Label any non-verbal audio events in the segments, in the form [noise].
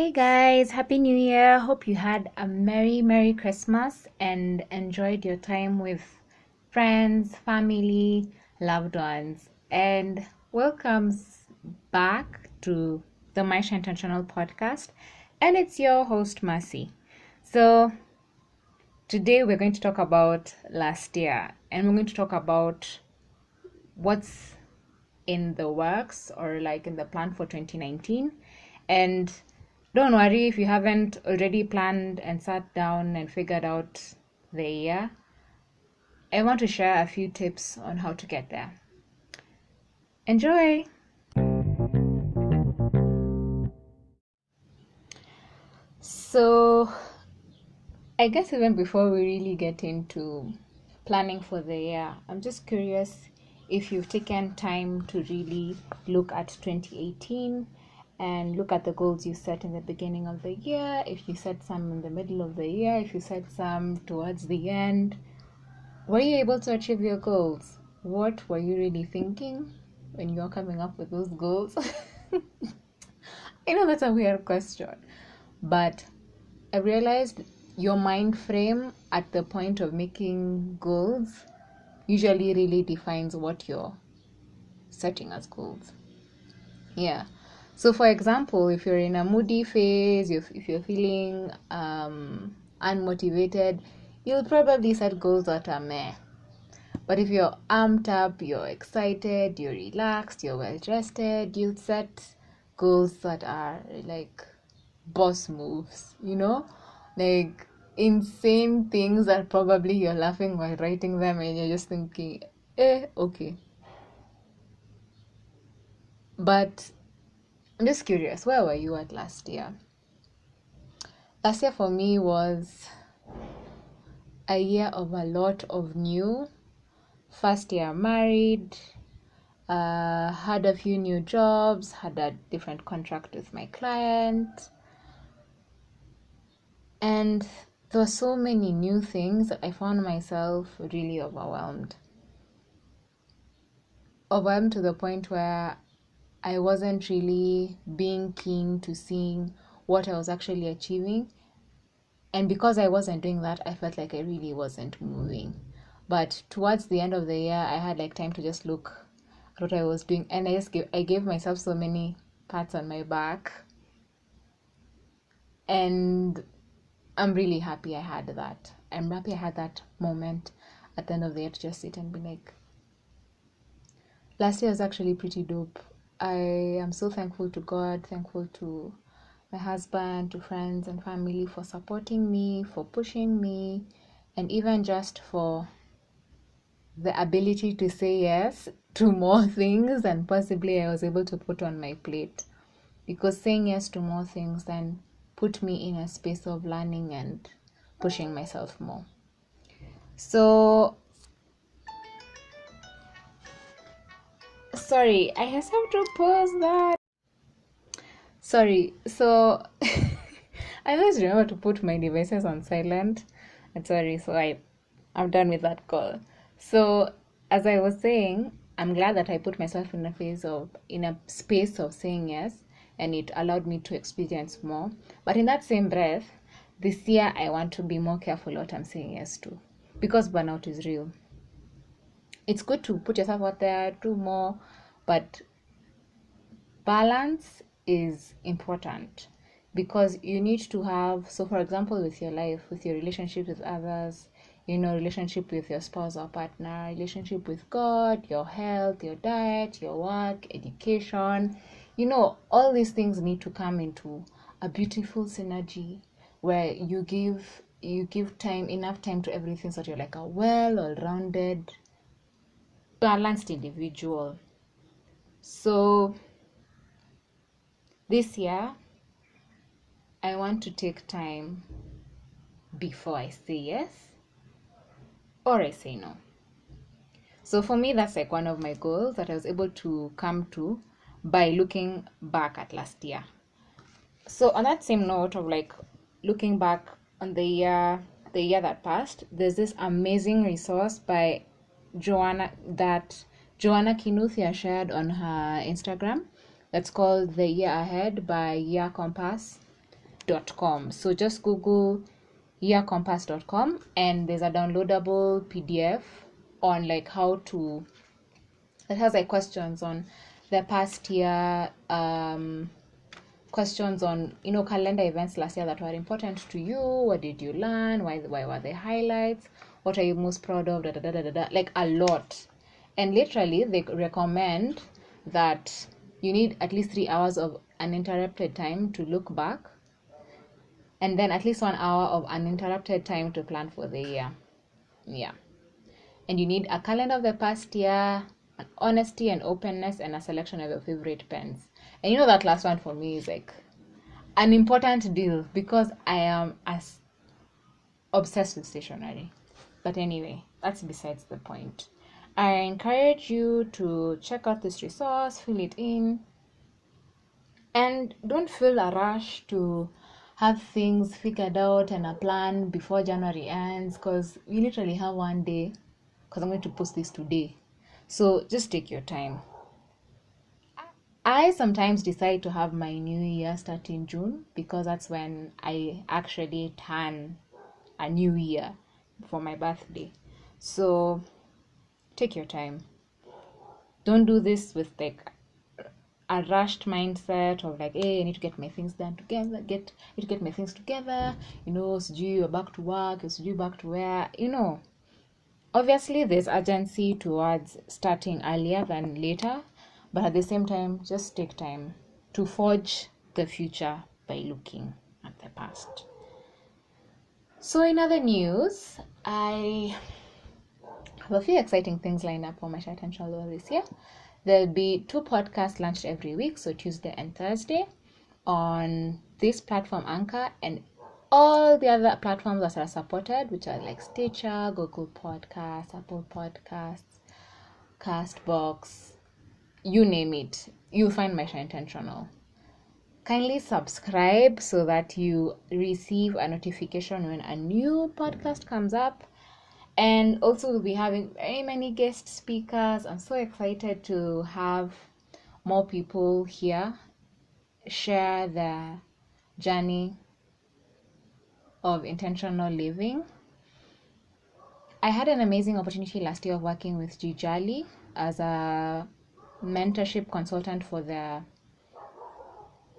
Hey guys, Happy New Year. Hope you had a merry, merry Christmas and enjoyed your time with friends, family, loved ones. And welcome back to the Maisha Intentional podcast. And it's your host, Mercy. So, today we're going to talk about last year and we're going to talk about what's in the works or like in the plan for 2019 and don't worry if you haven't already planned and sat down and figured out the year. I want to share a few tips on how to get there. Enjoy! So, I guess even before we really get into planning for the year, I'm just curious if you've taken time to really look at 2018 and look at the goals you set in the beginning of the year. If you set some in the middle of the year, if you set some towards the end, were you able to achieve your goals? What were you really thinking when you're coming up with those goals? [laughs] I know that's a weird question, but I realized your mind frame at the point of making goals usually really defines what you're setting as goals. Yeah. So, for example, if you're in a moody phase, if, if you're feeling um, unmotivated, you'll probably set goals that are meh. But if you're amped up, you're excited, you're relaxed, you're well rested, you'll set goals that are like boss moves, you know? Like insane things that probably you're laughing while writing them and you're just thinking, eh, okay. But I'm just curious, where were you at last year? Last year for me was a year of a lot of new. First year married, uh, had a few new jobs, had a different contract with my client, and there were so many new things that I found myself really overwhelmed. Overwhelmed to the point where I wasn't really being keen to seeing what I was actually achieving. And because I wasn't doing that, I felt like I really wasn't moving. But towards the end of the year, I had like time to just look at what I was doing, and I just gave I gave myself so many pats on my back, and I'm really happy I had that. I'm happy I had that moment at the end of the year to just sit and be like, last year was actually pretty dope. I am so thankful to God, thankful to my husband, to friends and family for supporting me, for pushing me, and even just for the ability to say yes to more [laughs] things than possibly I was able to put on my plate. Because saying yes to more things then put me in a space of learning and pushing myself more. So sorry i just have to pause that. Sorry so [laughs] i always remember to put my devices on silent. I'm sorry so i i'm done with that call. So as i was saying i'm glad that i put myself in a phase of in a space of saying yes and it allowed me to experience more. But in that same breath this year i want to be more careful what i'm saying yes to because burnout is real. It's good to put yourself out there, do more, but balance is important because you need to have so for example with your life with your relationship with others you know relationship with your spouse or partner relationship with god your health your diet your work education you know all these things need to come into a beautiful synergy where you give you give time enough time to everything so that you're like a well all-rounded balanced individual. So this year, I want to take time before I say yes or I say no. So for me, that's like one of my goals that I was able to come to by looking back at last year. So on that same note of like looking back on the year the year that passed, there's this amazing resource by Joanna that Joanna Kinuthia shared on her Instagram. That's called The Year Ahead by Year Compass. yearcompass.com. So just Google yearcompass.com and there's a downloadable PDF on like how to it has like questions on the past year um questions on you know calendar events last year that were important to you what did you learn why why were they highlights what are you most proud of da, da, da, da, da. like a lot and literally they recommend that you need at least three hours of uninterrupted time to look back and then at least one hour of uninterrupted time to plan for the year. Yeah. And you need a calendar of the past year an honesty and openness and a selection of your favorite pens. And you know that last one for me is like an important deal because i am as obsessed with stationery. But anyway that's besides the point i encourage you to check out this resource fill it in and don't feel a rush to have things figured out and a plan before January ends because we literally have one day because I'm going to post this today. So just take your time. I sometimes decide to have my new year start in June because that's when I actually turn a new year for my birthday. So take your time. Don't do this with like a rushed mindset of like, hey, I need to get my things done together, get need to get my things together, you know, so you're back to work, so you back to where, you know. Obviously there's urgency towards starting earlier than later, but at the same time, just take time to forge the future by looking at the past. So in other news, I have a few exciting things lined up for my Share Potential this year. There'll be two podcasts launched every week, so Tuesday and Thursday, on this platform Anchor and all the other platforms that are supported, which are like Stitcher, Google Podcasts, Apple Podcasts, Castbox, you name it. You'll find Maisha Intentional. Kindly subscribe so that you receive a notification when a new podcast comes up and also we'll be having very many guest speakers. I'm so excited to have more people here share their journey of intentional living. I had an amazing opportunity last year of working with jijali as a mentorship consultant for their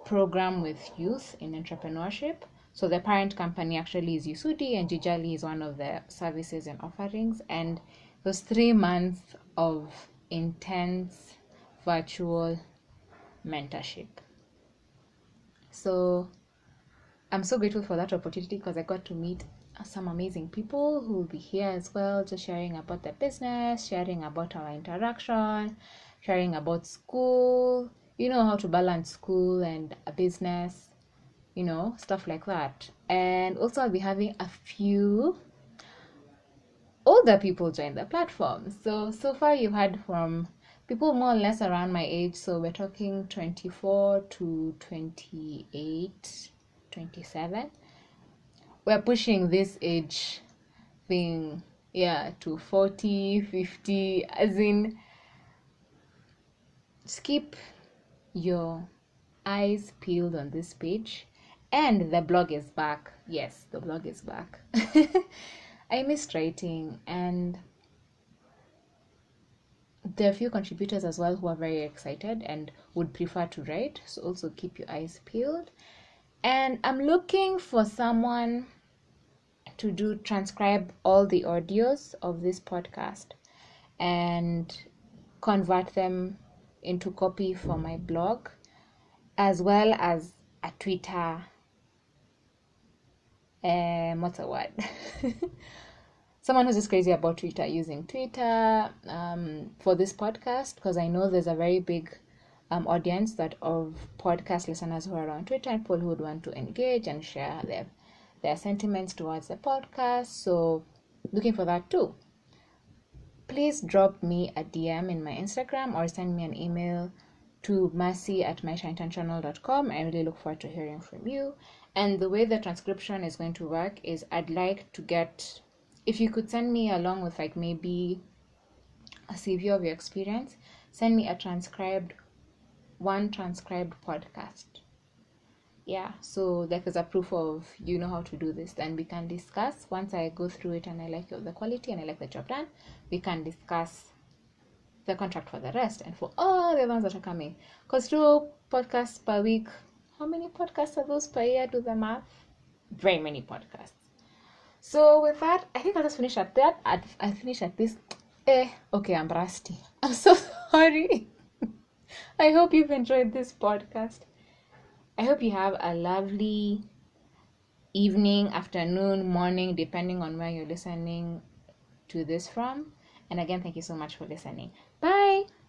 program with youth in entrepreneurship so the parent company actually is Yusudi and Jijali is one of the services and offerings. And those three months of intense virtual mentorship. So I'm so grateful for that opportunity because I got to meet some amazing people who will be here as well, just sharing about their business, sharing about our interaction, sharing about school, you know, how to balance school and a business you know, stuff like that. And also, I'll be having a few older people join the platform. So, so far, you've had from people more or less around my age. So, we're talking 24 to 28, 27. We're pushing this age thing, yeah, to 40, 50, as in, skip your eyes peeled on this page and the blog is back. Yes the blog is back. [laughs] I missed writing and there are a few contributors as well who are very excited and would prefer to write so also keep your eyes peeled. And i'm looking for someone to do transcribe all the audios of this podcast and convert them into copy for my blog as well as a twitter um, what's a word? [laughs] Someone who's just crazy about Twitter, using Twitter um, for this podcast, because I know there's a very big um, audience that of podcast listeners who are on Twitter and people who would want to engage and share their their sentiments towards the podcast. So, looking for that too. Please drop me a DM in my Instagram or send me an email to mercy at maishaintentional.com. I really look forward to hearing from you. And the way the transcription is going to work is I'd like to get, if you could send me along with like maybe a CV of your experience, send me a transcribed, one transcribed podcast. yeah so that is a proof of you know how to do this then we can discuss once i go through it and i like the quality and i like the job done we can discuss the contract for the rest and for all the ones that are coming. Because two podcasts per week how many podcasts are those per year? Do the math. Very many podcasts. So with that i think i'll just finish at that. I'll finish at this. Eh okay i'm rusty. [laughs] I'm so sorry. [laughs] I hope you've enjoyed this podcast. I hope you have a lovely evening, afternoon, morning, depending on where you're listening to this from. And again, thank you so much for listening. Bye.